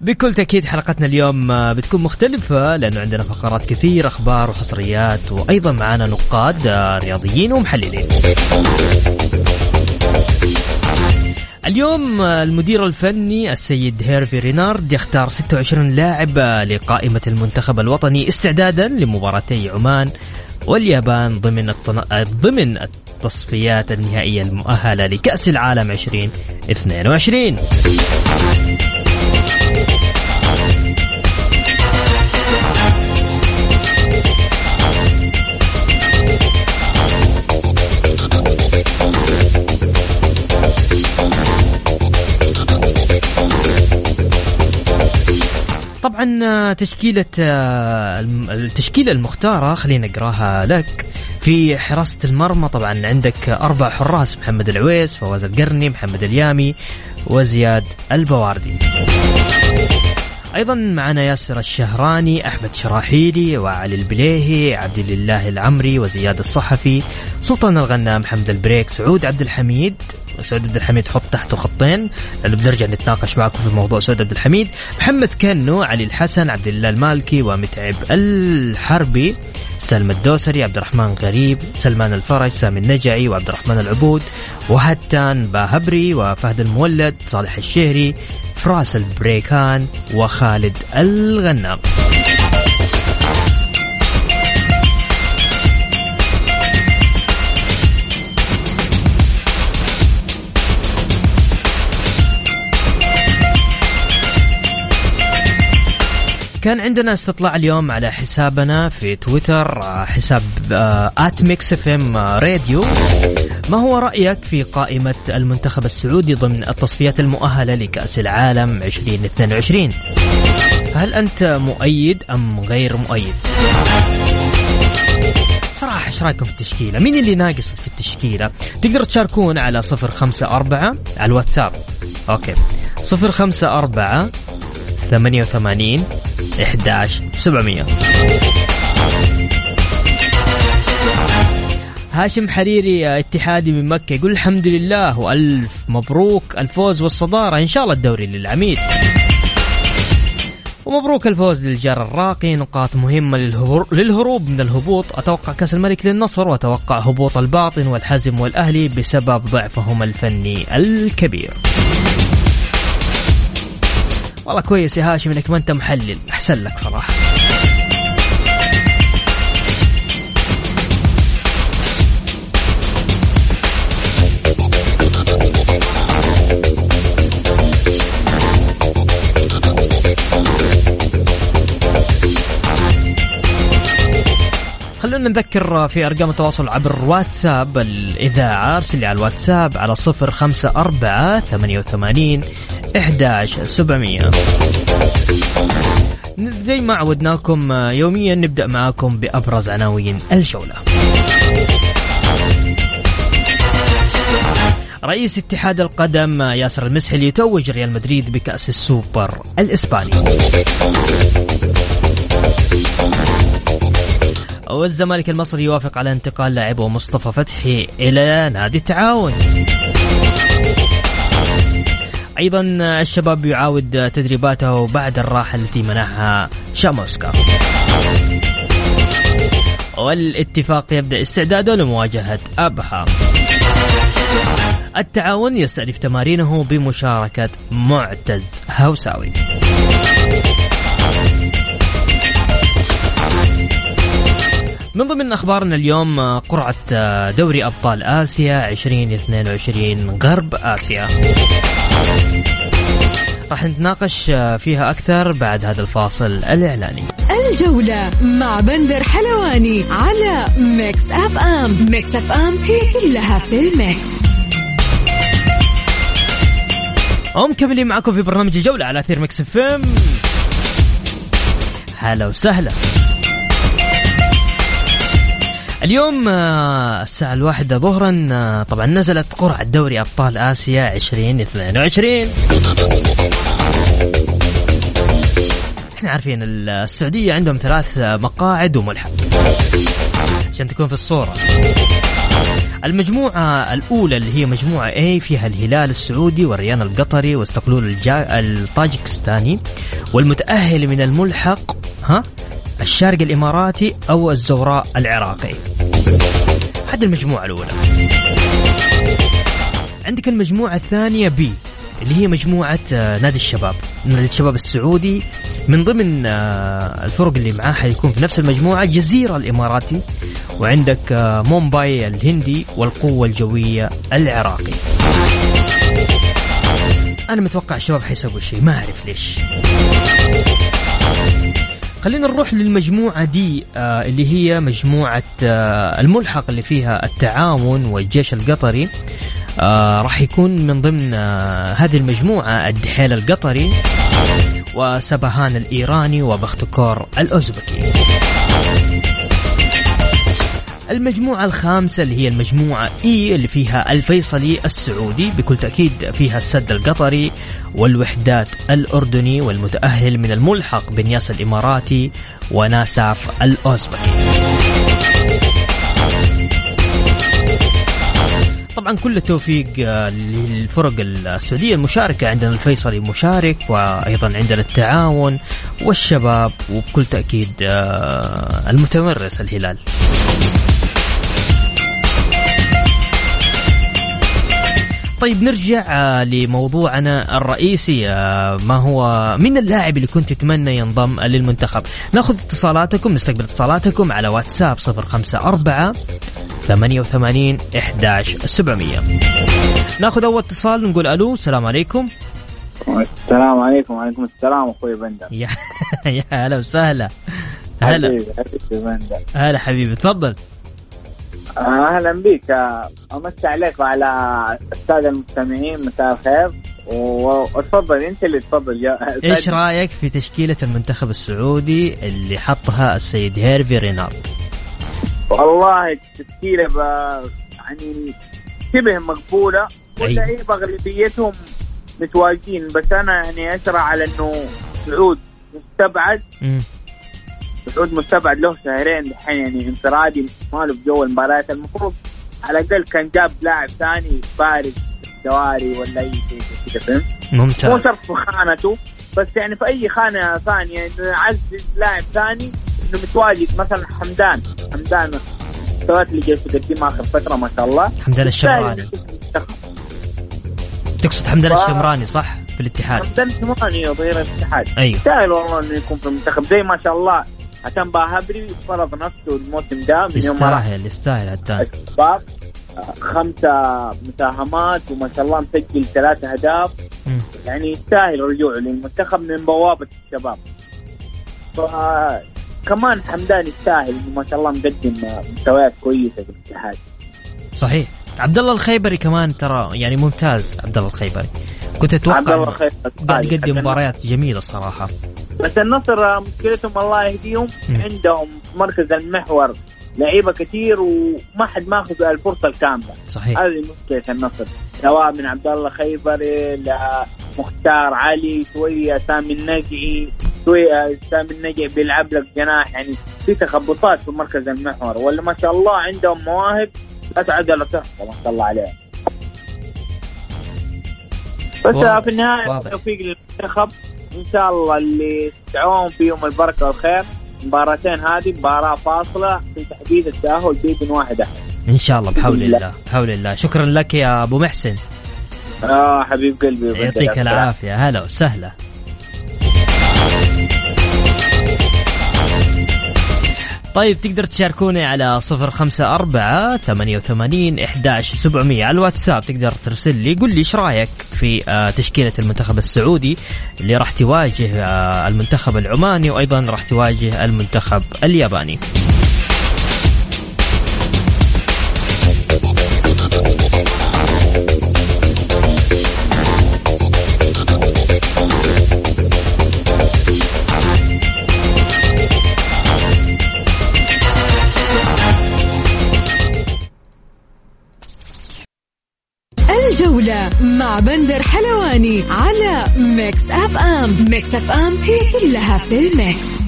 بكل تأكيد حلقتنا اليوم آه، بتكون مختلفة لأنه عندنا فقرات كثير أخبار وحصريات وأيضا معنا نقاد آه، رياضيين ومحللين. اليوم آه، المدير الفني السيد هيرفي رينارد يختار 26 لاعب لقائمة المنتخب الوطني استعدادا لمباراتي عمان واليابان ضمن ضمن التصفيات النهائية المؤهلة لكأس العالم 2022 طبعا تشكيلة آه، التشكيلة المختارة خلينا نقراها لك. في حراسة المرمى طبعا عندك أربع حراس محمد العويس فواز القرني محمد اليامي وزياد البواردي. أيضا معنا ياسر الشهراني أحمد شراحيلي وعلي البليهي عبد الله العمري وزياد الصحفي سلطان الغنام محمد البريك سعود عبد الحميد. سعود عبد الحميد حط تحته خطين. لأنه بنرجع نتناقش معكم في موضوع سعود عبد الحميد. محمد كنو علي الحسن عبد الله المالكي ومتعب الحربي سالم الدوسري عبد الرحمن غريب سلمان الفرج سامي النجعي وعبد الرحمن العبود وهتان باهبري وفهد المولد صالح الشهري فراس البريكان وخالد الغنام. كان عندنا استطلاع اليوم على حسابنا في تويتر آه، حساب at Mix FM Radio ما هو رأيك في قائمة المنتخب السعودي ضمن التصفيات المؤهلة لكأس العالم 2022 هل أنت مؤيد أم غير مؤيد؟ صراحة إيش رأيكم في التشكيلة؟ مين اللي ناقص في التشكيلة؟ تقدر تشاركون على صفر خمسة أربعة على الواتساب. أوكي. صفر خمسة أربعة ثمانية وثمانين إحداش سبعمية. هاشم حريري اتحادي من مكة يقول الحمد لله وألف مبروك الفوز والصدارة إن شاء الله الدوري للعميد. ومبروك الفوز للجار الراقي نقاط مهمة للهروب من الهبوط. أتوقع كأس الملك للنصر وأتوقع هبوط الباطن والحزم والأهلي بسبب ضعفهم الفني الكبير. والله كويس يا هاشم إنك ما أنت محلل. أحسن لك صراحة. خلونا نذكر في أرقام التواصل عبر واتساب. الإذاعة أرسل على الواتساب على صفر خمسة أربعة ثمانية وثمانين إحداش سبعمية. زي ما عودناكم يوميا نبدأ معاكم بأبرز عناوين الجولة رئيس اتحاد القدم ياسر المسحلي يتوج ريال مدريد بكأس السوبر الإسباني. والزمالك المصري يوافق على انتقال لاعبه مصطفى فتحي إلى نادي التعاون. أيضا الشباب يعاود تدريباته بعد الراحة التي منحها شاموسكا والاتفاق يبدأ استعداده لمواجهة أبها. التعاون يستأنف تمارينه بمشاركة معتز هوساوي. من ضمن أخبارنا اليوم آه، دوري أبطال آسيا 2022 غرب آسيا. راح نتناقش آه، فيها أكثر بعد هذا الفاصل الإعلاني. الجولة مع بندر حلواني على Mix FM Mix FM هي كلها في ال mix. ومكملين معكم في برنامج الجولة على أثير Mix FM هلا وسهلا. اليوم آه، الساعة الواحدة ظهرا آه، طبعا نزلت قرعة دوري أبطال آسيا 2022 إحنا عارفين السعودية عندهم ثلاث مقاعد وملحق. عشان تكون في الصورة. المجموعة الأولى اللي هي مجموعة A فيها الهلال السعودي والريان القطري واستقلول الجا... الطاجكستاني. والمتأهل من الملحق ها؟ الشارق الإماراتي أو الزوراء العراقي. هذه المجموعة الأولى. عندك المجموعة الثانية بي اللي هي مجموعة آه، نادي الشباب. نادي الشباب السعودي. من ضمن آه، الفرق اللي معاه حيكون في نفس المجموعة جزيرة الإماراتي وعندك آه، مومباي الهندي والقوة الجوية العراقي. أنا متوقع الشباب حيسووا شيء ما أعرف ليش. خلينا نروح للمجموعة دي آه اللي هي مجموعة آه الملحق اللي فيها التعاون والجيش القطري. آه راح يكون من ضمن هذه المجموعة الدحيل القطري وسبهان الإيراني وبختكور الأوزبكي. المجموعة الخامسة اللي هي المجموعة إي اللي فيها الفيصلي السعودي بكل تأكيد فيها السد القطري والوحدات الأردني والمتأهل من الملحق بنياس الإماراتي وناساف الأوزبكي. طبعا كل التوفيق آه، للفرق السعودية المشاركة عندنا الفيصلي مشارك وأيضا عندنا التعاون والشباب وبكل تأكيد آه، المتمرس الهلال. طيب نرجع آه، لموضوعنا الرئيسي آه، ما هو من اللاعب اللي كنت تتمنى ينضم للمنتخب. ناخذ اتصالاتكم نستقبل اتصالاتكم على واتساب 054 88 11 700 ناخذ أول اتصال نقول ألو السلام عليكم. السلام عليكم وعليكم السلام أخوي بندر. يا يا هلا وسهلا. هلا. حبيبي حبيبي بندر. هلا حبيبي تفضل. أهلا بك أمسي عليك وعلى الساده المستمعين مساء الخير. وتفضل أنت اللي تفضل. يا إيش رأيك في تشكيلة المنتخب السعودي اللي حطها السيد هيرفي رينارد؟ والله التشكيله ب- يعني شبه مقبولة. واللعيبة أغلبيتهم متواجدين. بس أنا يعني أشره على إنه سعود مستبعد. سعود مستبعد له شهرين دحين يعني انفرادي ماله في جو المباريات. المفروض على الأقل كان جاب لاعب ثاني بارز دواري ولا أي شيء كذا فهمت؟ مو ممتاز شرط في خانته بس يعني في أي خانة ثانية إنه يعزز لاعب ثاني إنه متواجد. مثلا حمدان حمدان المستويات اللي جالس يقدمها آخر فترة ما شاء الله. حمدان الشمراني. تقصد حمدان ف- الشمراني صح؟ في الاتحاد. حمدان الشمراني ظهير الاتحاد. أيوه. يستاهل والله إنه يكون في المنتخب. زي ما شاء الله عشان باهبري فرض نفسه الموسم ده من يوم ما يستاهل يستاهل الشباب خمسة مساهمات وما شاء الله مسجل ثلاثة أهداف. يعني يستاهل رجوعه للمنتخب من بوابة الشباب. فكمان حمدان يستاهل ما شاء الله مقدم مستويات كويسة في الاتحاد. صحيح. عبد الله الخيبري كمان ترى يعني ممتاز عبد الله الخيبري. كنت عبد أتوقع قاعد حتى يقدم مباريات جميلة الصراحة. بس النصر مشكلتهم الله يهديهم. عندهم مركز المحور لعيبة كثير وما حد ماخذ الفرصة الكاملة. صحيح. هذه مشكلة النصر. سواء من عبد الله خيبري لمختار علي شوية سامي النجعي شوية سامي النجعي بيلعب لك جناح. يعني في تخبطات في مركز المحور. ولا ما شاء الله عندهم مواهب لا تعد ولا تحصى ما شاء الله عليهم. بس واضح. في النهاية واضح. توفيق للمنتخب. إن شاء الله اللي دعوهم فيهم البركة والخير. المباراتين هذه مباراة فاصلة في تحديد التأهل بإذن واحد. أحد إن شاء الله بحول الله. الله. بحول الله. شكرا لك يا أبو محسن. آه حبيب قلبي يعطيك العافية. هلا وسهلا. طيب تقدر تشاركوني على صفر خمسة أربعة ثمانية وثمانين إحداش سبعمية على الواتساب. تقدر ترسل لي قل لي إيش رأيك في آه، تشكيلة المنتخب السعودي اللي راح تواجه آه، المنتخب العماني وأيضا راح تواجه المنتخب الياباني. مع بندر حلواني على Mix FM Mix FM هي كلها في ال mix.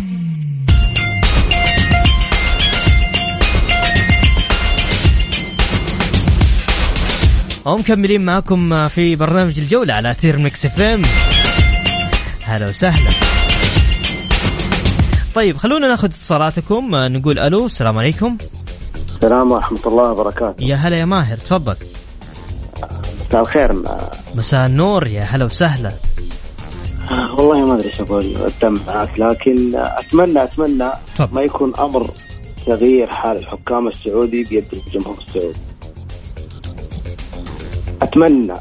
ومكملين معكم في برنامج الجولة على أثير Mix FM هلا وسهلا. طيب خلونا ناخذ اتصالاتكم. نقول ألو السلام عليكم. السلام ورحمة الله وبركاته. يا هلا يا ماهر تفضل. مساء الخير. مساء النور يا هلا وسهلا. والله ما أدري إيش أقول قدام معك لكن أتمنى أتمنى طب. ما يكون أمر تغيير حال الحكام السعودي بيد الجمهور السعودي. أتمنى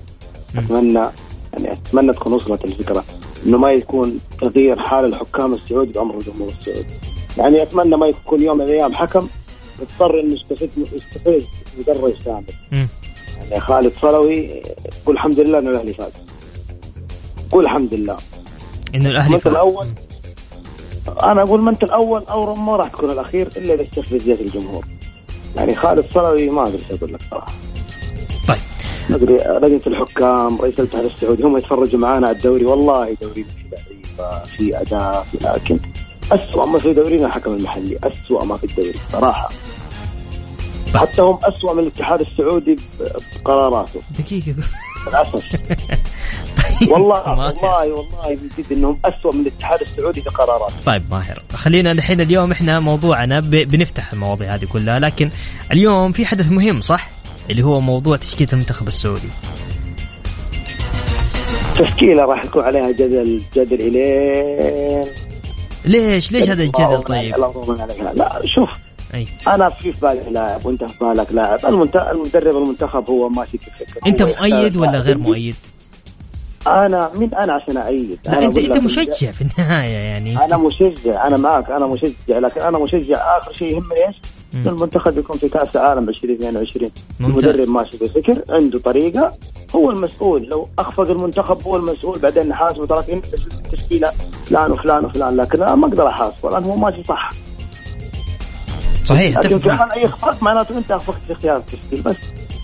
أتمنى يعني أتمنى تكون وصلت الفكرة إنه ما يكون تغيير حال الحكام السعودي بأمر الجمهور السعودي. يعني أتمنى ما يكون يوم من الأيام حكم يضطر إنه يستفيد يستفيد مدرج كامل خالد صلوي قول الحمد لله ان الأهلي فاز. قول الحمد لله. إنه الأهلي فاز. الأول أنا أقول ما انت الأول أو ما راح تكون الأخير إلا إذا استفزت الجمهور. يعني خالد صلوي ما أدري إيش أقول لك صراحة. طيب. أدري لجنة الحكام رئيس الاتحاد السعودي هم يتفرجوا معانا على الدوري. والله دوري في لعيبه في اداء في لكن اسوء ما في دورينا الحكم المحلي اسوء ما في الدوري صراحة. طيب. حتى هم اسوء من الاتحاد السعودي بقراراته دقيقة للاسف والله. والله والله من جد إنهم اسوء من الاتحاد السعودي في قراراته طيب ماهر خلينا الحين اليوم إحنا موضوعنا. بنفتح المواضيع هذه كلها لكن اليوم في حدث مهم صح؟ اللي هو موضوع تشكيلة المنتخب السعودي تشكيلة راح يكون عليها جدل جدل الين ليش ليش هذا الجدل طيب؟ لا شوف أي. أنا في في بالي لاعب؟ وأنت في بالك لاعب. المدرب المنتخب هو ماشي بفكر أنت مؤيد ولا غير. مؤيد؟ أنا مين أنا عشان اعيد لا أنا انت أنت مشجع في النهاية يعني. أنا مشجع أنا معك أنا مشجع. لكن أنا مشجع آخر شيء يهمني إيش؟ المنتخب يكون في كأس العالم 2022 ممتاز. المدرب ماشي بفكر عنده طريقة. هو المسؤول. لو أخفق المنتخب هو المسؤول. بعدين نحاسبه تراك انت شلت التشكيله فلان وفلان وفلان. لكن أنا ما أقدر أحاسبه لأن هو ماشي صح. صحيح لكن. فعلا أي اخفاق معناته أنت اخفقت في اختيار التشكيل بس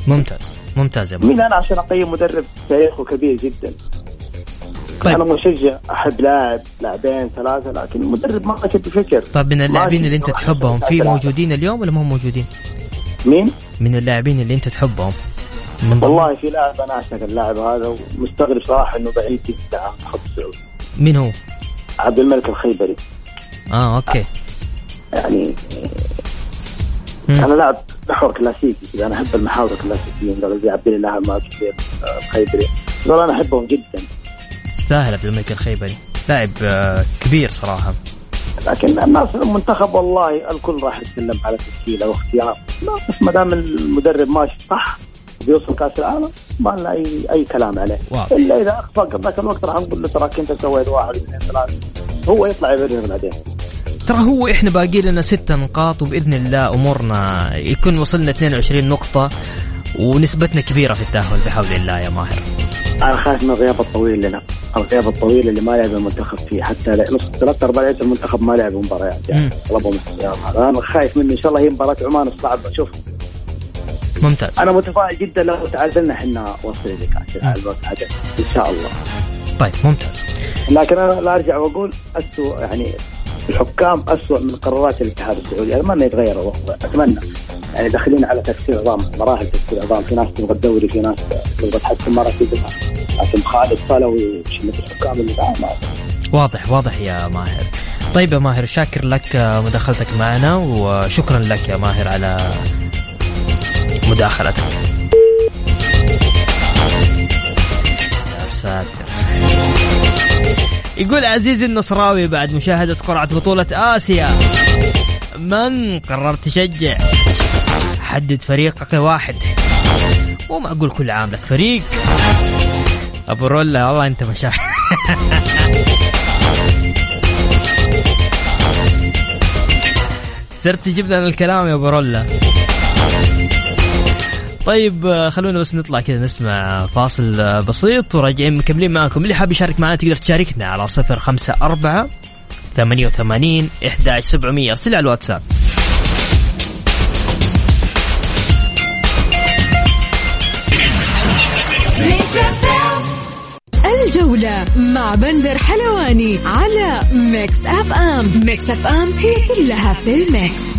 ممتاز ممتاز يا مين أنا عشان أقيم مدرب تاريخه كبير جدا طيب. أنا مشجع أحب لاعب لاعبين ثلاثة لكن المدرب ما ماشي بفكر طيب من اللاعبين. اللي أنت تحبهم في موجودين اليوم ولا ما هم موجودين؟ مين؟ من اللاعبين اللي أنت تحبهم من والله في لاعب أنا أعشق اللاعب هذا ومستغرب صراحة إنه بعيد جدا عن خط السعودي مين هو؟ عبد الملك الخيبري آه أوكي يعني مم. أنا لاعب محور كلاسيكي كذا أنا أحب المحاور الكلاسيكيين قال زي عبد الله ما الخيبري والله أنا أحبهم جدا. تستاهل عبد الملك الخيبري. لاعب آه، كبير صراحة. لكن الناس المنتخب والله الكل راح يتكلم على تشكيله واختيار. لا بس ما دام المدرب ماشي صح بيوصل كأس العالم ما لنا أي أي كلام عليه. واضح. إلا إذا اخفق ذاك الوقت راح نقول له تراك انت سويت واحد اثنين ثلاثة. هو يطلع يبرر بعدين ترى هو إحنا باقي لنا ستة نقاط وبإذن الله أمورنا يكون وصلنا 22 نقطة ونسبتنا كبيرة في التأهل بحول الله يا ماهر. أنا خايف من الغياب الطويل لنا الغياب الطويل اللي ما لعب المنتخب فيه حتى نص ثلاث ارباع لعيبة المنتخب ما لعبوا مباريات يعني. طلبوا هذا أنا خايف منه. إن شاء الله هي مباراة عمان الصعبه شوف. ممتاز. أنا متفائل جدا لو تعادلنا إحنا وصل لكاس العالم لو تعادلنا إن شاء الله. طيب ممتاز. لكن أنا لا أرجع وأقول اسوء يعني الحكام اسوء من قرارات الاتحاد السعودي. اتمنى يتغير الوضع أتمنى. يعني داخلين على تكسير عظام مراحل تكسير عظام في ناس تبغى الدوري في ناس تبغى تحسن مراتبها لكن خالد صلوي وشله الحكام اللي معاه ما واضح واضح يا ماهر. طيب يا ماهر شاكر لك آه، مداخلتك معنا وشكرا لك يا ماهر على مداخلتك. يا ساتر. يقول عزيزي النصراوي بعد مشاهدة قرعة بطولة آسيا. من قررت تشجع؟ حدد فريقك واحد. مو معقول كل عام لك فريق. أبو رولا والله أنت مشاعر صرت تجيب لنا الكلام يا أبو رولا. طيب آه، خلونا بس نطلع كذا نسمع فاصل آه، بسيط وراجعين مكملين معاكم. اللي حاب يشارك معنا تقدر تشاركنا على صفر خمسة أربعة ثمانية وثمانين إحدى سبعمية. على الواتساب. الجولة مع بندر حلواني على Mix FM. Mix FM هي كلها في ال mix.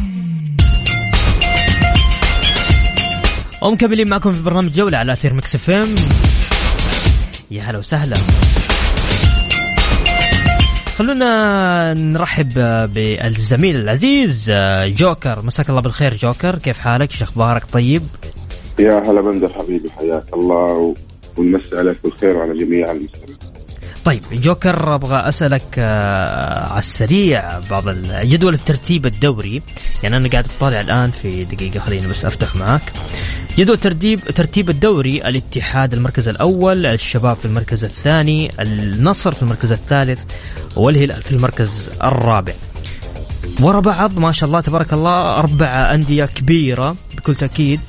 ومكملين معكم في برنامج جولة على أثير Mix FM. يا هلا وسهلا. خلونا نرحب بالزميل العزيز جوكر. مساك الله بالخير جوكر. كيف حالك؟ شو أخبارك؟ طيب؟ يا هلا بندر حبيبي حياك الله ونمسي عليك بالخير وعلى جميع المسلمين. طيب جوكر أبغى أسألك آه، على السريع بعض جدول الترتيب الدوري. يعني أنا قاعد اطالع الآن في دقيقة خليني بس أفتح معك. جدول ترتيب ترتيب الدوري الاتحاد المركز الأول الشباب في المركز الثاني النصر في المركز الثالث والهلال في المركز الرابع. ورا بعض ما شاء الله تبارك الله أربع أندية كبيرة بكل تأكيد.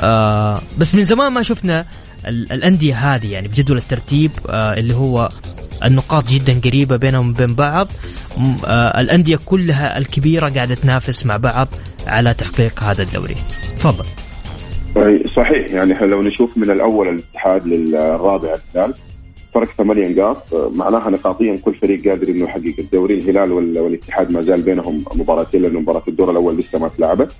آه بس من زمان ما شفنا الأندية هذه يعني بجدول الترتيب آه اللي هو النقاط جدا قريبة بينهم وبين بعض. آه الأندية كلها الكبيرة قاعدة تنافس مع بعض على تحقيق هذا الدوري. تفضل. صحيح. يعني لو نشوف من الأول الاتحاد للرابع الهلال فرق ثمانية نقاط معناها نقاطيا كل فريق قادر إنه يحقق الدوري. الهلال والاتحاد ما زال بينهم مباراتين لأنه مباراة الدور الأول لسه ما تلعبت.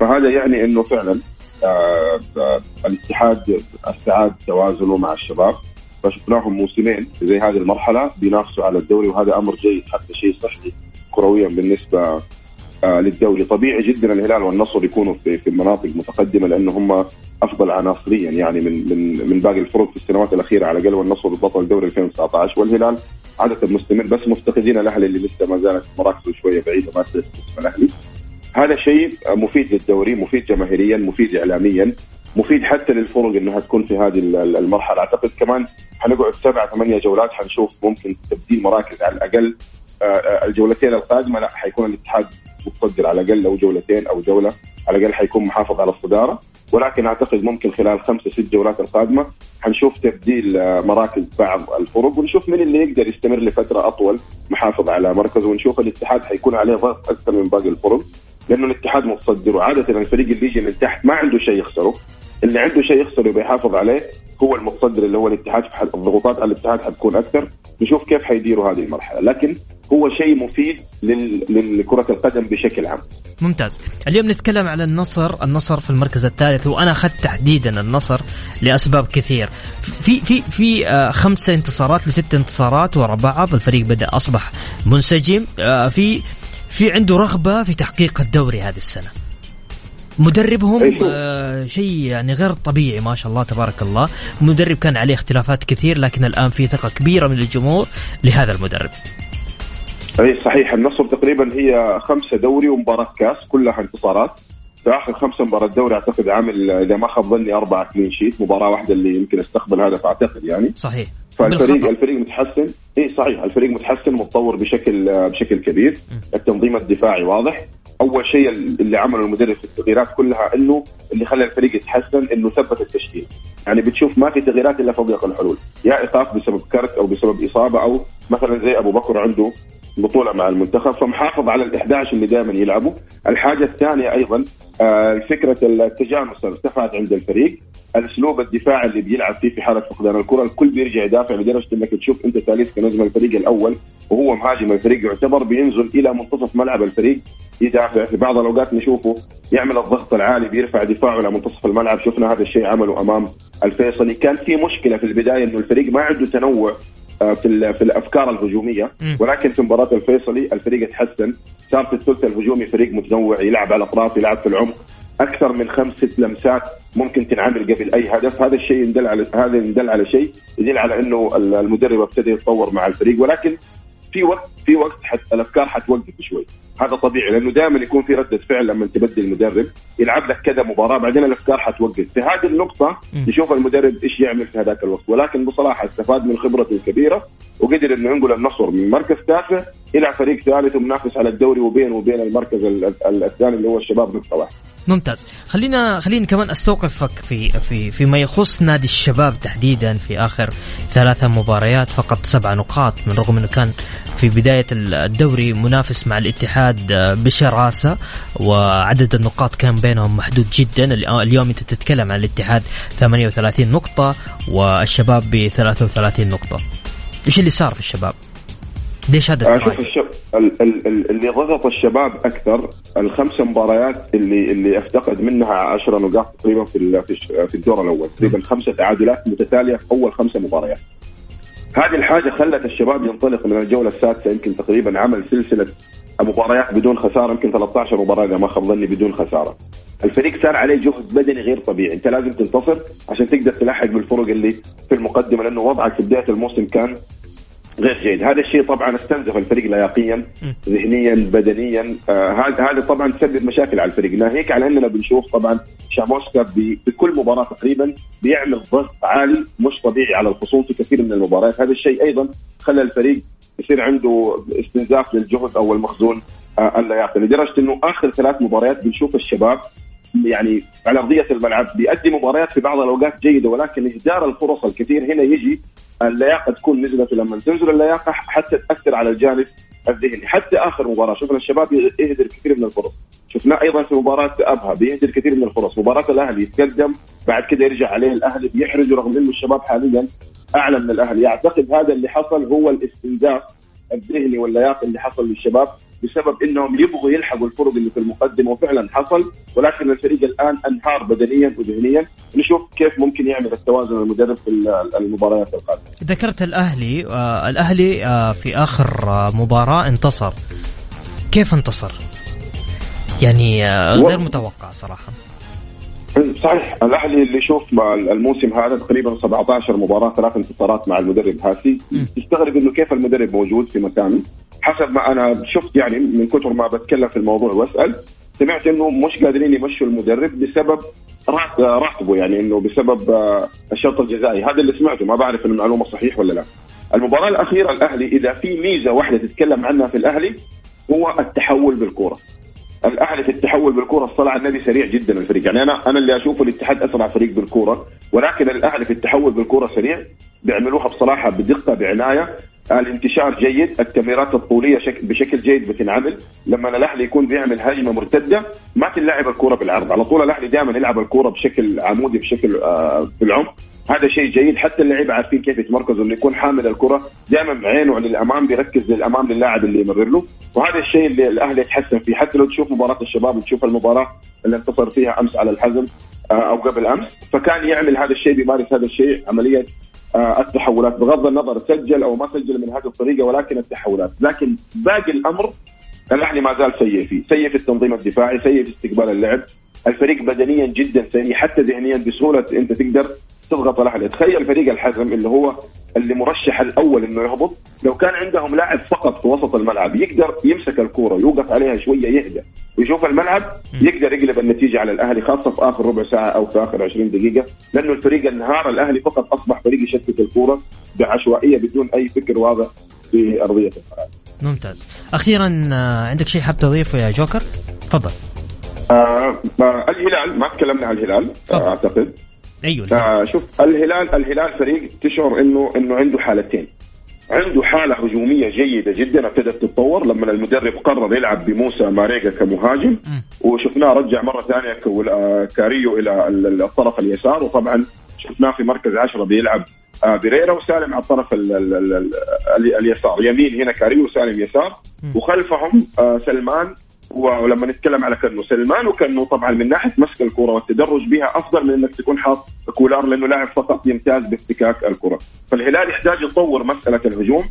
فهذا يعني إنه فعلا آه آه الاتحاد استعاد توازنه مع الشباب. فشفناهم موسمين زي هذه المرحلة بينافسوا على الدوري وهذا أمر جيد حتى شيء صحي كرويا بالنسبة للدوري طبيعي جدا الهلال والنصر يكونوا في في المناطق متقدمة لأنه هم أفضل عناصريا يعني من من من باقي الفرق في السنوات الأخيرة. على الأقل والنصر بطل دوري 2019 والهلال عادة مستمر بس مفتقدين الأهلي اللي لسه ما زالت مراكزه شوية بعيدة ما اسم الأهلي. هذا شيء مفيد للدوري مفيد جماهيريا مفيد اعلاميا مفيد حتى للفرق إنها تكون في هذه المرحلة. أعتقد كمان حنقعد سبع ثمانية جولات حنشوف ممكن تبديل مراكز على الأقل. آه، آه، الجولتين القادمة لا حيكون الاتحاد متصدر على الأقل لو جولتين أو جولة على الأقل حيكون محافظ على الصدارة. ولكن أعتقد ممكن خلال خمسة ست جولات القادمة حنشوف تبديل آه، مراكز بعض الفرق ونشوف من اللي يقدر يستمر لفترة أطول محافظ على مركزه ونشوف الاتحاد حيكون عليه ضغط أكثر من باقي الفرق. لأنه الاتحاد متصدر وعادة الفريق اللي يجي من تحت ما عنده شيء يخسره. اللي عنده شيء يخسره بيحافظ عليه هو المتصدر اللي هو الاتحاد الضغوطات على الاتحاد حتكون أكثر نشوف كيف حيديروا هذه المرحلة. لكن هو شيء مفيد لكرة القدم بشكل عام. ممتاز. اليوم نتكلم على النصر النصر في المركز الثالث وأنا أخذت تحديدا النصر لأسباب كثير. في في في آه، خمسة انتصارات لست انتصارات ورا بعض الفريق بدأ أصبح منسجم. آه، في في عنده رغبة في تحقيق الدوري هذه السنة. مدربهم آه شيء يعني غير طبيعي ما شاء الله تبارك الله. مدرب كان عليه اختلافات كثير لكن الآن في ثقة كبيرة من الجمهور لهذا المدرب. أي صحيح. النصر تقريبا هي خمسة دوري ومباراة كاس كلها انتصارات. في آخر خمسة مباراة دوري أعتقد عامل إذا ما خاب ظني أربعة كلين شيت مباراة واحدة اللي يمكن أستقبل هدف أعتقد يعني. صحيح. فالفريق بالخطأ. الفريق متحسن. إي صحيح. الفريق متحسن متطور بشكل بشكل كبير. التنظيم الدفاعي واضح. أول شيء اللي عمله المدرب في التغييرات كلها إنه اللي خلى الفريق يتحسن إنه ثبت التشكيل. يعني بتشوف ما في تغييرات إلا فوق الحلول. يا إيقاف بسبب كرت أو بسبب إصابة أو مثلا زي أبو بكر عنده بطولة مع المنتخب فمحافظ على ال 11 اللي دائما يلعبوا الحاجة الثانية أيضا آه، فكرة التجانس ارتفعت عند الفريق الأسلوب الدفاعي اللي بيلعب فيه في حاله فقدان الكرة. الكل بيرجع يدافع لدرجة إنك تشوف أنت ثالث كنجم الفريق الأول وهو مهاجم الفريق يعتبر بينزل إلى منتصف ملعب الفريق يدافع. في بعض الأوقات نشوفه يعمل الضغط العالي بيرفع دفاعه إلى منتصف الملعب. شفنا هذا الشيء عمله أمام الفيصلي. كان في مشكلة في البداية إنه الفريق ما عنده تنوع في في الأفكار الهجومية. ولكن في مباراة الفيصلي الفريق تحسن صار في الثلث الهجومي فريق متنوع يلعب على الاطراف يلعب في العمق. أكثر من خمس ست لمسات ممكن تنعمل قبل أي هدف. هذا الشيء يدل على هذا يدل على شيء يدل على إنه المدرب ابتدى يتطور مع الفريق. ولكن في وقت في وقت حت الأفكار حتوقف شوي. هذا طبيعي لأنه دائما يكون في ردة فعل لما تبدل المدرب يلعب لك كذا مباراة بعدين الأفكار حتوقف. في هذه النقطة يشوف المدرب إيش يعمل في هذاك الوقت. ولكن بصراحة استفاد من خبرته الكبيرة وقدر إنه ينقل النصر من مركز تاسع إلى فريق ثالث ومنافس على الدوري وبينه وبين المركز الثاني اللي هو الشباب نقطه واحدة ممتاز. خلينا خليني كمان أستوقفك في في فيما يخص نادي الشباب تحديدا في آخر ثلاثة مباريات فقط سبع نقاط من رغم إنه كان في بداية الدوري منافس مع الاتحاد. بشراسة وعدد النقاط كان بينهم محدود جدا. اليوم أنت تتكلم عن الاتحاد 38 نقطة والشباب ب 33 نقطة. إيش اللي صار في الشباب؟ ليش هذا شوف الشب... ال... ال... اللي ضغط الشباب أكثر الخمس مباريات اللي اللي أفتقد منها 10 نقاط تقريبا في في الدور الأول. تقريبا خمسة تعادلات متتالية في أول خمسه مباريات. هذه الحاجة خلت الشباب ينطلق من الجولة السادسة يمكن تقريبا عمل سلسلة مباريات بدون خسارة يمكن 13 مباراة إذا ما خاب ظني بدون خسارة. الفريق صار عليه جهد بدني غير طبيعي. أنت لازم تنتصر عشان تقدر تلاحق بالفرق اللي في المقدمة لأنه وضعك في بداية الموسم كان غير جيد. هذا الشيء طبعا استنزف الفريق لياقيا ذهنيا بدنيا. آه هذا هذا طبعا تسبب مشاكل على الفريق. ناهيك على إننا بنشوف طبعا شاموسكا بكل مباراة تقريبا بيعمل ضغط عالي مش طبيعي على الخصوم في كثير من المباريات. هذا الشيء أيضا خلى الفريق يصير عنده استنزاف للجهد أو المخزون آه اللياقي لدرجة إنه آخر ثلاث مباريات بنشوف الشباب يعني على أرضية الملعب بيأدي مباريات في بعض الأوقات جيدة ولكن إهدار الفرص الكثير هنا يجي اللياقة تكون نزلت لما تنزل اللياقة حتى تأثر على الجانب الذهني. حتى آخر مباراة شفنا الشباب يهدر كثير من الفرص. شفناه أيضا في مباراة أبها بيهدر كثير من الفرص. مباراة الأهلي يتقدم بعد كده يرجع عليه الأهلي بيحرجه رغم إنه الشباب حاليا اعلى من الأهلي اعتقد هذا اللي حصل هو الاستنزاف الذهني واللياقي اللي حصل للشباب بسبب إنهم يبغوا يلحقوا الفرق اللي في المقدمة وفعلا حصل ولكن الفريق الآن أنهار بدنيا وذهنيا نشوف كيف ممكن يعمل التوازن المدرب في المباريات القادمة. ذكرت الأهلي آه الأهلي آه في آخر آه مباراة انتصر. كيف انتصر؟ يعني آه غير متوقع صراحة. صحيح الأهلي اللي يشوف مع الموسم هذا تقريبا 17 مباراة ثلاث انتصارات مع المدرب هاسي. يستغرب إنه كيف المدرب موجود في مكانه. حسب ما أنا شفت يعني من كثر ما بتكلم في الموضوع وأسأل سمعت إنه مش قادرين يمشوا المدرب بسبب راتبه يعني إنه بسبب آه، الشرط الجزائي. هذا اللي سمعته ما بعرف المعلومة صحيح ولا لا. المباراة الأخيرة الأهلي إذا في ميزة واحدة تتكلم عنها في الأهلي هو التحول بالكورة. الأهلي في التحول الصلاة على النبي سريع جدا الفريق. يعني أنا أنا اللي أشوفه الاتحاد أسرع فريق بالكورة ولكن الأهلي في التحول بالكورة سريع بيعملوها بصراحة بدقة بعناية. الانتشار جيد التمريرات الطولية شك... بشكل جيد بتنعمل. لما الأهلي يكون بيعمل هجمة مرتدة ما تلعب الكورة بالعرض. على طول الأهلي دائما يلعب الكورة بشكل عمودي بشكل آه بالعمق هذا شيء جيد. حتى اللعيبة عارفين كيف يتمركزوا إنه يكون حامل الكرة دائما عينه للامام بيركز للأمام للاعب اللي يمرر له. وهذا الشيء اللي الأهلي يتحسن فيه. حتى لو تشوف مباراة الشباب وتشوف المباراة اللي انتصر فيها أمس على الحزم آه، أو قبل أمس فكان يعمل هذا الشيء بيمارس هذا الشيء عملية آه، التحولات. بغض النظر سجل أو ما سجل من هذه الطريقة ولكن التحولات. لكن باقي الأمر الأهلي ما زال سيء فيه. سيء في التنظيم الدفاعي سيء في استقبال اللعب. الفريق بدنيا جدا سيء حتى ذهنيا بسهوله أنت تقدر تضغط الاهلي تخيل فريق الحزم اللي هو اللي مرشح الأول إنه يهبط لو كان عندهم لاعب فقط في وسط الملعب يقدر يمسك الكورة يوقف عليها شوية يهدى ويشوف الملعب يقدر يقلب النتيجة على الأهلي خاصة في آخر ربع ساعة أو في آخر 20 دقيقة لأنه الفريق انهار الأهلي فقط أصبح فريق يشتت الكورة بعشوائية بدون أي فكر واضح في أرضية الملعب. ممتاز. أخيرا آه، عندك شيء حاب تضيفه يا جوكر؟ تفضل. آه الهلال ما تكلمنا عن الهلال آه أعتقد أيوه. آه شوف الهلال الهلال فريق تشعر انه إنه عنده حالتين. عنده حالة هجومية جيدة جدا ابتدت تتطور لما المدرب قرر يلعب بموسى ماريجا كمهاجم. وشفناه رجع مرة ثانية كاريو إلى الطرف اليسار. وطبعا شفناه في مركز عشرة بيلعب آه، بريرا وسالم على الطرف ال ال ال ال اليسار. يمين هنا كاريو وسالم يسار. وخلفهم آه، سلمان ولما نتكلم على كنو سلمان وكنو طبعا من ناحية مسك الكرة والتدرج بها أفضل من إنك تكون حاط كولار لأنه لاعب فقط يمتاز بافتكاك الكرة فالهلال يحتاج يطور مسألة الهجوم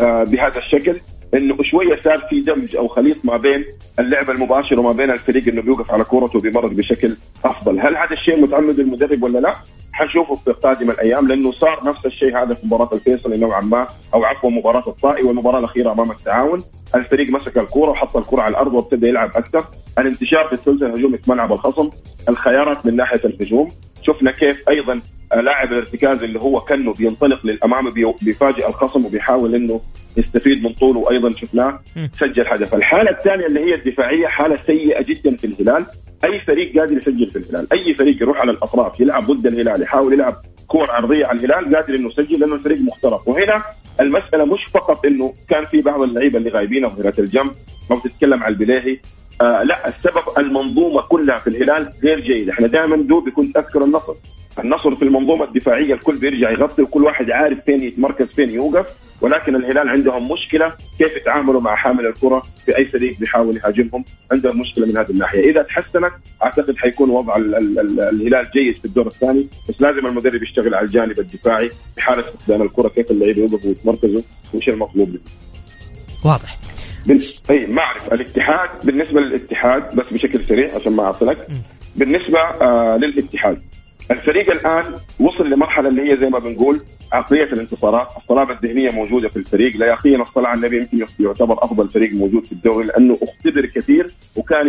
آه بهذا الشكل إنه شوية صار في دمج أو خليط ما بين اللعب المباشر وما بين الفريق إنه بيوقف على كورته وبيمرر بشكل أفضل، هل هذا الشيء متعمد المدرب ولا لا؟ حنشوفه في قادم الأيام لأنه صار نفس الشيء هذا في مباراة الفيصلي نوعا ما أو عفوا مباراة الطائي والمباراة الأخيرة أمام التعاون. الفريق مسك الكورة وحط الكورة على الأرض وابتدى يلعب أكثر. الانتشار في الثلث الهجومي في ملعب الخصم الخيارات من ناحية الهجوم. شفنا كيف أيضا لاعب الارتكاز اللي هو كأنه بينطلق للأمام بيفاجئ الخصم وبيحاول إنه يستفيد من طوله وأيضا شفناه سجل هدف، الحالة الثانية اللي هي الدفاعية حالة سيئة جدا في الهلال، أي فريق قادر يسجل في الهلال، أي فريق يروح على الأطراف يلعب ضد الهلال يحاول يلعب كور عرضية على الهلال قادر إنه يسجل لأنه الفريق مخترق، وهنا المسألة مش فقط إنه كان في بعض اللعيبة اللي غايبين ظهيره الجنب أو تتكلم على البليهي آه لا السبب المنظومة كلها في الهلال غير جيدة، إحنا دائما دوبي كنت اذكر النصر. النصر في المنظومة الدفاعية الكل بيرجع يغطي وكل واحد عارف فين يتمركز فين يوقف. ولكن الهلال عندهم مشكلة كيف يتعاملوا مع حامل الكرة في أي فريق بيحاول يهاجمهم. عندهم مشكلة من هذه الناحية. إذا تحسنت أعتقد حيكون وضع ال ال ال الهلال جيد في الدور الثاني. بس لازم المدرب يشتغل على الجانب الدفاعي في حاله فقدان الكرة كيف اللعيبة يوقفوا ويتمركزوا وش المطلوب منهم. واضح. أي ما اعرف الاتحاد بالنسبة للاتحاد بس بشكل سريع عشان ما أعطلك. بالنسبة آه للاتحاد الفريق الآن وصل لمرحلة اللي هي زي ما بنقول عقلية الانتصارات، الصلابة الذهنية موجودة في الفريق، لا يقينا الصلاة على النبي يمكن يعتبر أفضل فريق موجود في الدوري لأنه أختبر كثير وكان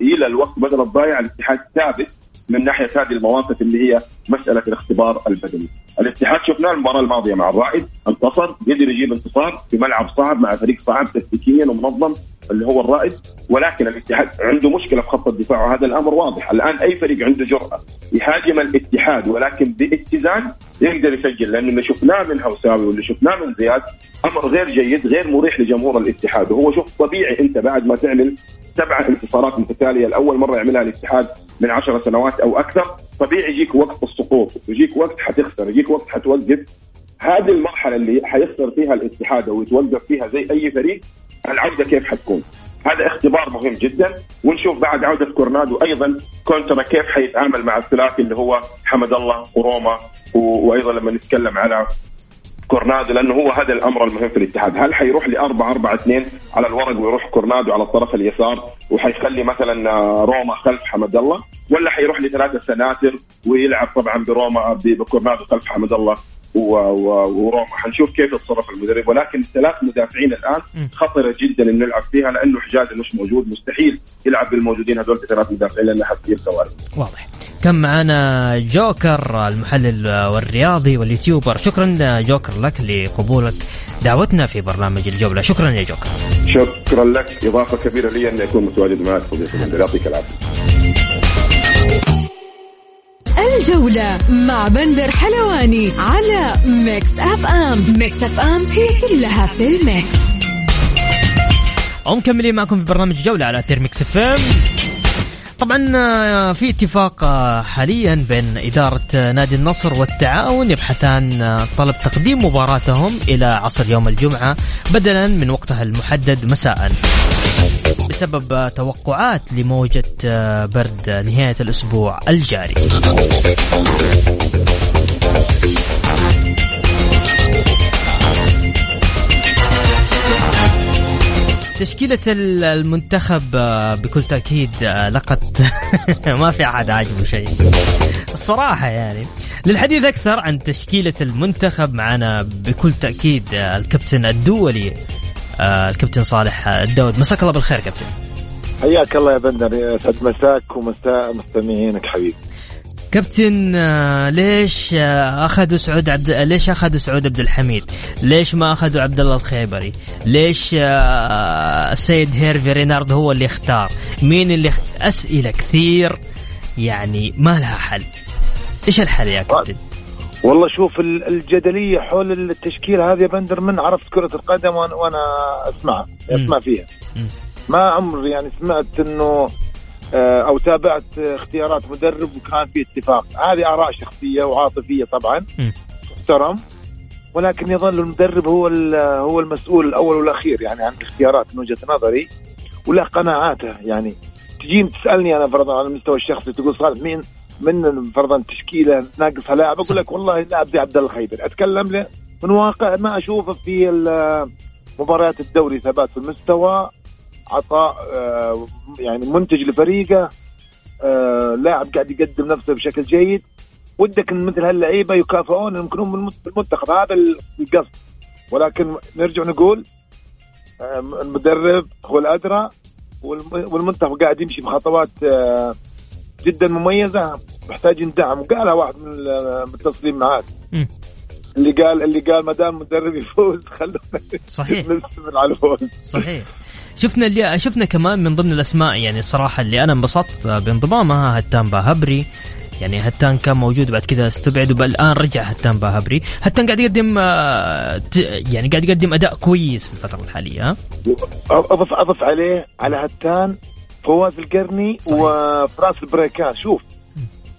إلى الوقت بدل الضايع. الاتحاد ثابت. من ناحية هذه المواقف اللي هي مسألة الاختبار البدني. الاتحاد شفناه المباراة الماضية مع الرائد انتصر قدر يجيب انتصار في ملعب صعب مع فريق صعب تكتيكيا ومنظم اللي هو الرائد ولكن الاتحاد عنده مشكلة في خط الدفاع وهذا الأمر واضح. الآن أي فريق عنده جرأة يهاجم الاتحاد ولكن باتزان يقدر يسجل لأن اللي شفناه من هوساوي واللي شفناه من زياد أمر غير جيد غير مريح لجمهور الاتحاد. وهو شوف طبيعي أنت بعد ما تعمل سبع انتصارات متتالية لاول مرة يعملها الاتحاد من عشر سنوات أو أكثر طبيعي يجيك وقت السقوط يجيك وقت حتخسر يجيك وقت حتوقف. هذه المرحلة اللي حيخسر فيها الاتحاد أو يتوقف فيها زي أي فريق العودة كيف حتكون؟ هذا اختبار مهم جدا ونشوف بعد عودة كورنادو أيضا كونترا كيف حيتعامل مع الثلاثي اللي هو حمد الله وروما وأيضا لما نتكلم على كورنادو لأنه هو هذا الأمر المهم في الاتحاد، هل حيروح ل 4 4 2 على الورق ويروح كورنادو على الطرف اليسار وحيخلي مثلا روما خلف حمد الله ولا حيروح لثلاثة سناتر ويلعب طبعا بروما بكورنادو خلف حمد الله؟ وروما. حنشوف كيف يتصرف المدرب. ولكن ثلاث مدافعين الآن خطرة جدا انه نلعب فيها لأنه حجاز مش موجود. مستحيل يلعب بالموجودين هذول ثلاث مدافعين لأنه حتصير كوارث واضح. كم معنا جوكر المحلل والرياضي واليوتيوبر. شكرا جوكر لك لقبولك دعوتنا في برنامج الجولة. شكرا يا جوكر. شكرا لك. إضافة كبيرة لي أن أكون متواجد معك صديقي. يعطيك العافية. الجولة مع بندر حلواني على Mix FM. Mix FM هي كلها في ال mix. ومكملين معكم في برنامج جولة على أثير Mix FM. طبعا آه، في اتفاق آه، حاليا بين إدارة آه، نادي النصر والتعاون يبحثان طلب تقديم مباراتهم إلى عصر يوم الجمعة بدلا من وقتها المحدد مساء. بسبب توقعات لموجة برد نهاية الأسبوع الجاري. تشكيلة المنتخب آه، بكل تأكيد آه، لقت ما في أحد عاجبه شيء. الصراحة يعني للحديث أكثر عن تشكيلة المنتخب معنا بكل تأكيد آه، الكابتن الدولي الكابتن صالح الدود مساك الله بالخير كابتن حياك الله يا بندر يسعد مساك ومساء مستمعينك حبيبي كابتن آه، ليش آه، أخذوا سعود عبد ليش أخذوا سعود عبد الحميد؟ ليش ما أخذوا عبد الله الخيبري؟ ليش آه، السيد هيرفي رينارد هو اللي اختار؟ مين اللي اخت... أسئلة كثير يعني ما لها حل. إيش الحل يا كابتن؟ والله شوف الجدلية حول التشكيل هذه بندر من عرفت كرة القدم وأنا اسمع أسمع فيها. ما عمري يعني سمعت إنه آه، أو تابعت اختيارات مدرب وكان في اتفاق. هذه آراء شخصية وعاطفية طبعا تحترم ولكن يظل المدرب هو هو المسؤول الأول والأخير يعني عن اختيارات من وجهة نظري وله قناعاته يعني. تجيني تسألني أنا فرضا على المستوى الشخصي تقول صالح مين؟ من فرضا تشكيلة ناقصها لاعب أقول لك والله لاعب زي عبد الله الخيبر أتكلم له من واقع ما أشوفه في مباريات الدوري ثبات في المستوى عطاء آه، يعني منتج لفريقه آه، لاعب قاعد يقدم نفسه بشكل جيد. ودك إن مثل هاللعيبة يكافئون يمكنون بالمنتخب هذا القصد. ولكن نرجع نقول المدرب هو الأدرى والمنتخب قاعد يمشي بخطوات آه، جدا مميزة. محتاج يندعم. وقالها واحد من المتصلين معاك. اللي قال اللي قال ما دام المدرب يفوز خلونا صحيح. نستمر على الفوز. صحيح. شفنا اللي شفنا كمان من ضمن الأسماء يعني الصراحة اللي أنا انبسطت بانضمامها هتان باهبري. يعني هتان كان موجود بعد كذا استبعد والان رجع هتان باهبري. هتان قاعد يقدم آه، يعني قاعد يقدم أداء كويس في الفترة الحالية اضف أضف عليه على هتان فواز القرني وفراس البريكان. شوف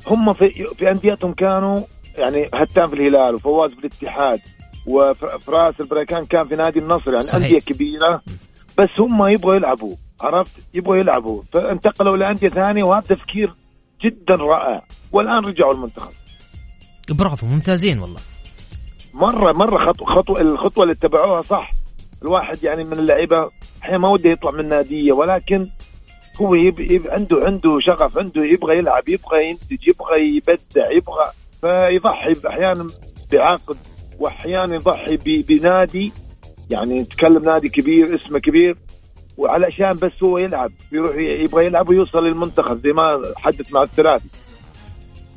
هم في في أنديتهم كانوا يعني هتان في الهلال وفواز في الاتحاد وفراس البريكان كان في نادي النصر يعني أندية كبيرة. بس هم يبغوا يلعبوا عرفت؟ يبغوا يلعبوا. فانتقلوا لأندية ثانية وهذا تفكير جدا رائع. والآن رجعوا المنتخب. برافو ممتازين والله. مرة مرة خطوه خطوة الخطوة اللي اتبعوها صح. الواحد يعني من اللعيبة أحيانا ما وده يطلع من نادية ولكن هو يب يب عنده عنده شغف عنده يبغى يلعب يبغى ينتج يبغى يبدع يبغى فيضحي أحيانا بعقد وأحيانا يضحي بنادي. يعني نتكلم نادي كبير اسمه كبير وعلشان بس هو يلعب يروح يبغى يلعب ويوصل للمنتخب زي ما حدث مع الثلاثي.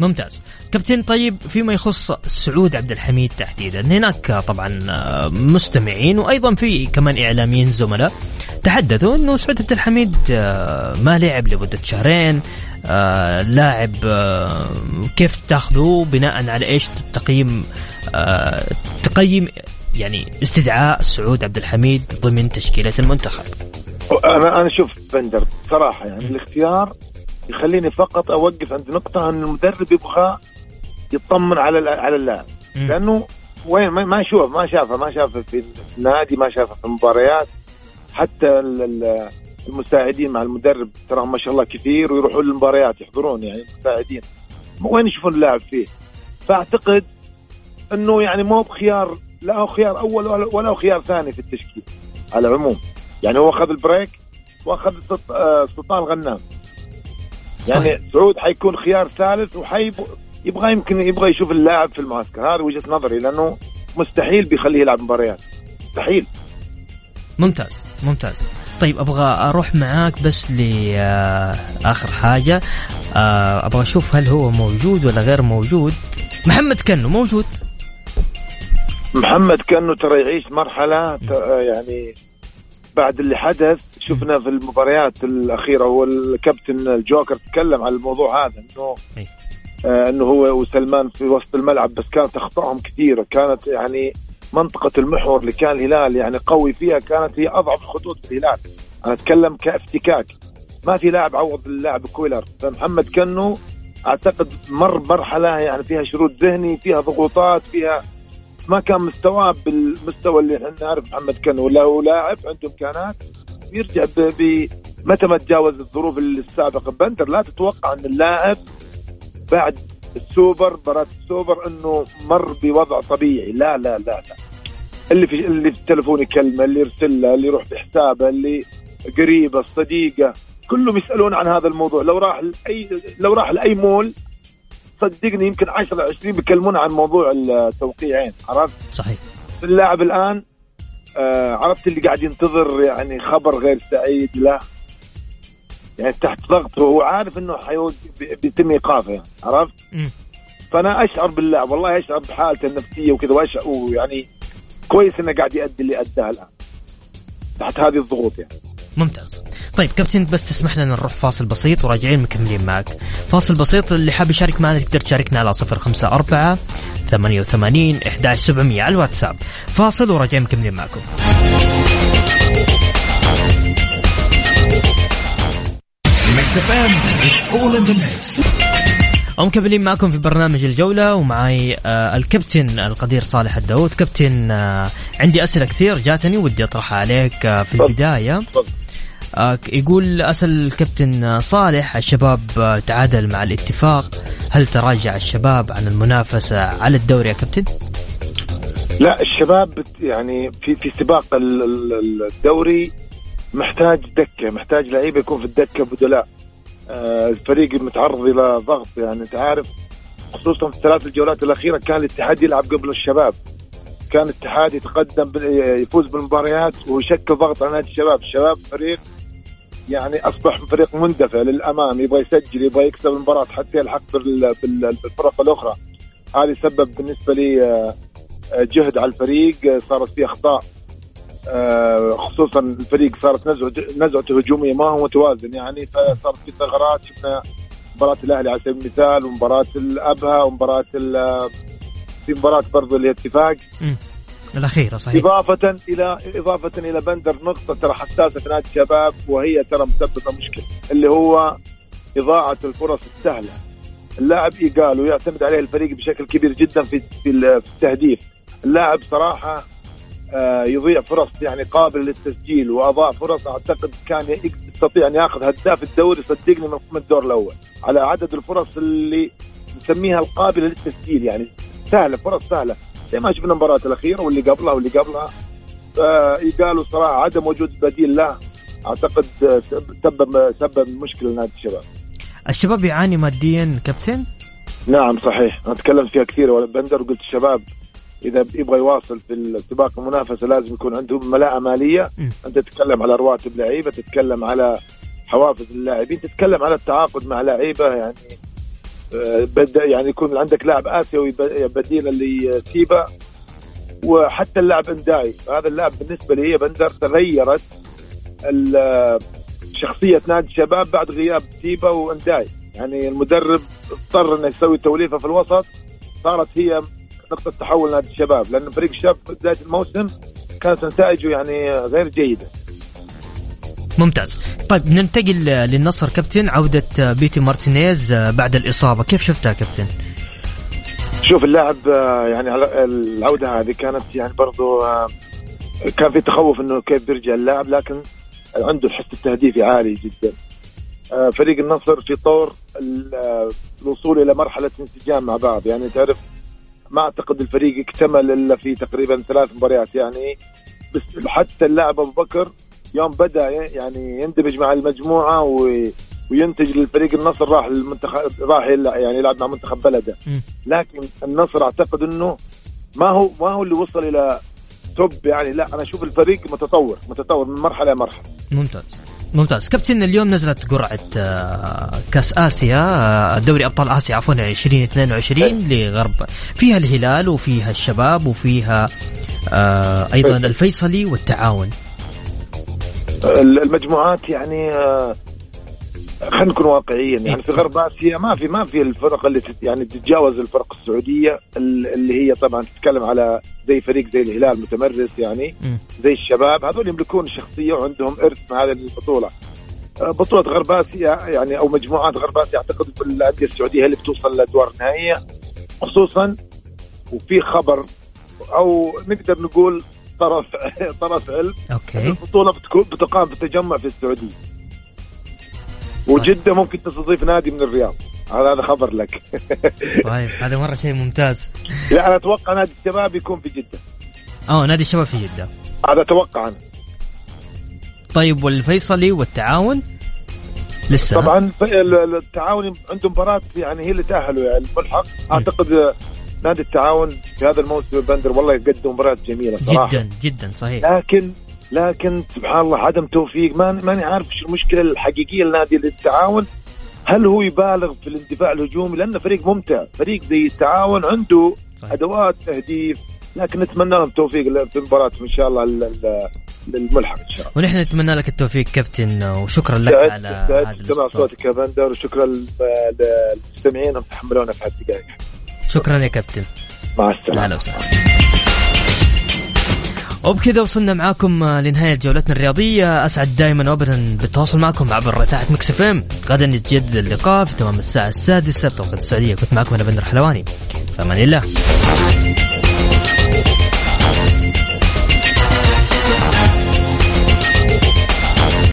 ممتاز. كابتن طيب فيما يخص سعود عبد الحميد تحديدا هناك طبعا آه، مستمعين وأيضا في كمان إعلاميين زملاء تحدثوا إنه سعود عبد الحميد آه، ما لعب لمدة شهرين آه، لاعب كيف تأخذه بناء على إيش تقييم تقيم يعني استدعاء سعود عبد الحميد ضمن تشكيلة المنتخب؟ أنا أنا شوف بندر صراحة يعني الاختيار يخليني فقط أوقف عند نقطة إن المدرب يبغى يطمن على على اللاعب. لأنه وين؟ ما يشوف ما شافه ما شافه في النادي ما شافه في المباريات. حتى المساعدين مع المدرب ترى ما شاء الله كثير ويروحون للمباريات يحضرون يعني المساعدين. وين يشوفون اللاعب فيه؟ فأعتقد إنه يعني مو بخيار لا هو خيار أول ولا هو خيار ثاني في التشكيل على العموم. يعني هو أخذ البريك وأخذ آه، سلطان الغنام. يعني صحيح. سعود حيكون خيار ثالث وحيبغى يمكن يبغى يشوف اللاعب في المعسكر هذه وجهة نظري لأنه مستحيل بيخليه يلعب مباريات. مستحيل. ممتاز ممتاز. طيب أبغى أروح معاك بس لاخر حاجة. آه، أبغى أشوف هل هو موجود ولا غير موجود. محمد كنو موجود. محمد كانه ترى يعيش مرحلة يعني بعد اللي حدث شفنا في المباريات الأخيرة والكابتن الجوكر تكلم على الموضوع هذا إنه آه إنه هو وسلمان في وسط الملعب بس كانت أخطائهم كثيرة. كانت يعني منطقة المحور اللي كان الهلال يعني قوي فيها كانت هي أضعف الخطوط في الهلال. أنا أتكلم كافتكاك. ما في لاعب عوض اللاعب كويلر. فمحمد كنو أعتقد مر مرحلة يعني فيها شرود ذهني فيها ضغوطات فيها ما كان مستواه بالمستوى اللي إحنا نعرف محمد كان ولا هو لاعب عنده إمكانات يرجع متى ما تجاوز الظروف السابقة. بندر لا تتوقع أن اللاعب بعد السوبر مباراة السوبر إنه مر بوضع طبيعي. لا لا لا لا. اللي في اللي في التليفون يكلمه اللي يرسل له اللي يروح بحسابه اللي قريبة الصديقة كلهم يسألون عن هذا الموضوع. لو راح لاي لو راح لأي مول صدقني يمكن 10 20 بيكلمونا عن موضوع التوقيعين عرفت؟ صحيح اللاعب الآن آه عرفت اللي قاعد ينتظر يعني خبر غير سعيد له يعني تحت ضغط وهو عارف إنه بيتم إيقافه يعني عرفت؟ م. فأنا أشعر باللاعب والله أشعر بحالته النفسية وكذا واشعر ويعني كويس إنه قاعد يؤدي اللي أداه الآن تحت هذه الضغوط يعني ممتاز. طيب كابتن بس تسمح لنا نروح فاصل بسيط وراجعين مكملين معك. فاصل بسيط اللي حاب يشارك معنا تقدر تشاركنا على 054 88 11700 على الواتساب. فاصل وراجعين مكملين معكم. ومكملين معكم في برنامج الجولة ومعي آه الكابتن القدير صالح الداود كابتن آه عندي أسئلة كثير جاتني ودي أطرحها عليك آه في البداية. يقول أسأل الكابتن صالح الشباب آه، تعادل مع الاتفاق. هل تراجع الشباب عن المنافسة على الدوري يا كابتن؟ لا الشباب يعني في في سباق الدوري محتاج دكة محتاج لعيبة يكون في الدكة بدلاء. آه، الفريق متعرض إلى ضغط يعني أنت عارف خصوصا في الثلاث الجولات الأخيرة كان الاتحاد يلعب قبل الشباب. كان الاتحاد يتقدم يفوز بالمباريات ويشكل ضغط على نادي الشباب. الشباب فريق يعني أصبح فريق مندفع للأمام يبغى يسجل يبغى يكسب المباراة حتى يلحق بالفرق الأخرى. هذه سبب بالنسبة لي آه، جهد على الفريق. صارت فيه أخطاء آه، خصوصا الفريق صارت نزعته هجومية ما هو متوازن يعني. فصارت في ثغرات شفنا مباراة الأهلي على سبيل المثال ومباراة الأبها ومباراة في مباراة برضو اللي اتفاق الأخيرة صحيح. إضافة إلى إضافة إلى بندر نقطة ترى حساسة في نادي الشباب وهي ترى مسببة مشكلة اللي هو إضاعة الفرص السهلة. اللاعب إيجالو يعتمد عليه الفريق بشكل كبير جدا في في التهديف. اللاعب صراحة آه، يضيع فرص يعني قابلة للتسجيل وأضاع فرص أعتقد كان يستطيع أن يأخذ هداف الدوري صدقني من الدور الأول. على عدد الفرص اللي نسميها القابلة للتسجيل يعني سهلة فرص سهلة. زي ما شفنا المباراة الأخيرة واللي قبلها واللي قبلها قالوا صراحة عدم وجود بديل له أعتقد سبب سبب مشكلة لنادي الشباب. الشباب يعاني ماديا كابتن؟ نعم صحيح أنا تكلمت فيها كثير ولا بندر وقلت الشباب إذا يبغى يواصل في السباق المنافسة لازم يكون عنده ملاءة مالية م. أنت تتكلم على رواتب لعيبة تتكلم على حوافز اللاعبين تتكلم على التعاقد مع لعيبة يعني بدأ يعني يكون عندك لاعب آسيوي بديل اللي سيبا وحتى اللاعب إنداي. هذا اللاعب بالنسبة لي بندر تغيرت شخصية نادي الشباب بعد غياب سيبا وإنداي. يعني المدرب اضطر إنه يسوي توليفة في الوسط. صارت هي نقطة تحول نادي الشباب لأن فريق الشباب بدايه الموسم كانت نتائجه يعني غير جيدة. ممتاز. طيب ننتقل للنصر كابتن عودة بيتي مارتينيز بعد الإصابة. كيف شفتها كابتن؟ شوف اللاعب يعني العودة هذه كانت يعني برضو كان في تخوف إنه كيف بيرجع اللاعب لكن عنده الحس التهديفي عالي جدا. فريق النصر في طور الوصول إلى مرحلة انسجام مع بعض. يعني تعرف ما أعتقد الفريق اكتمل إلا في تقريبا ثلاث مباريات. يعني بس حتى اللاعب أبو بكر يوم بدأ يعني يندمج مع المجموعة وينتج للفريق النصر راح للمنتخب راح يعني يلعب مع منتخب بلده. لكن النصر اعتقد إنه ما هو ما هو اللي وصل إلى توب يعني. لا أنا أشوف الفريق متطور متطور من مرحلة لمرحله ممتاز. ممتاز. كابتن اليوم نزلت قرعة آه، كأس آسيا آه، دوري أبطال آسيا عفوا 2022 لغرب. فيها الهلال وفيها الشباب وفيها آه، أيضا الفيصلي والتعاون. المجموعات يعني خلينا نكون واقعيين يعني في غرب آسيا ما في ما في الفرق اللي يعني تتجاوز الفرق السعودية اللي هي طبعا تتكلم على زي فريق زي الهلال متمرس يعني زي الشباب هذول يملكون شخصية وعندهم إرث مع هذه البطولة. آه، بطولة غرب آسيا يعني أو مجموعات غرب آسيا أعتقد الانديه السعودية هي اللي بتوصل للادوار النهائيه خصوصا وفي خبر أو نقدر نقول طرف طرف علم. أوكي. البطولة بتكون بتقام في التجمع في السعودية. وجدة ممكن تستضيف نادي من الرياض. هذا خبر لك. طيب هذا مرة شيء ممتاز. لا أنا أتوقع نادي الشباب يكون في جدة. آه نادي الشباب في جدة. هذا أتوقع أنا. طيب والفيصلي والتعاون؟ لسه. طبعا التعاون عندهم مباراة يعني هي اللي تأهلوا يعني الملحق أعتقد نادي التعاون في هذا الموسم بندر والله يقدم مباريات جميلة صراحة. جدا جدا صحيح. لكن لكن سبحان الله عدم توفيق ماني عارف شو المشكلة الحقيقية لنادي التعاون. هل هو يبالغ في الاندفاع الهجومي؟ لأنه فريق ممتع فريق زي التعاون عنده صحيح. أدوات تهديف لكن نتمنى لهم التوفيق في المباراة إن شاء الله للملحق إن شاء الله. ونحن نتمنى لك التوفيق كابتن وشكرا لك على هذا سمع صوتك يا بندر وشكرا للمستمعين هم تحملونا في هالدقائق. شكرا يا كابتن. مع السلامة. أهلا وسهلا. وبكذا وصلنا معاكم لنهاية جولتنا الرياضية. أسعد دائما وأبدا بالتواصل معكم عبر إذاعة Mix FM. غدا يتجدد اللقاء في تمام الساعة السادسة بتوقيت السعودية. كنت معكم أنا بندر حلواني. في أمان الله.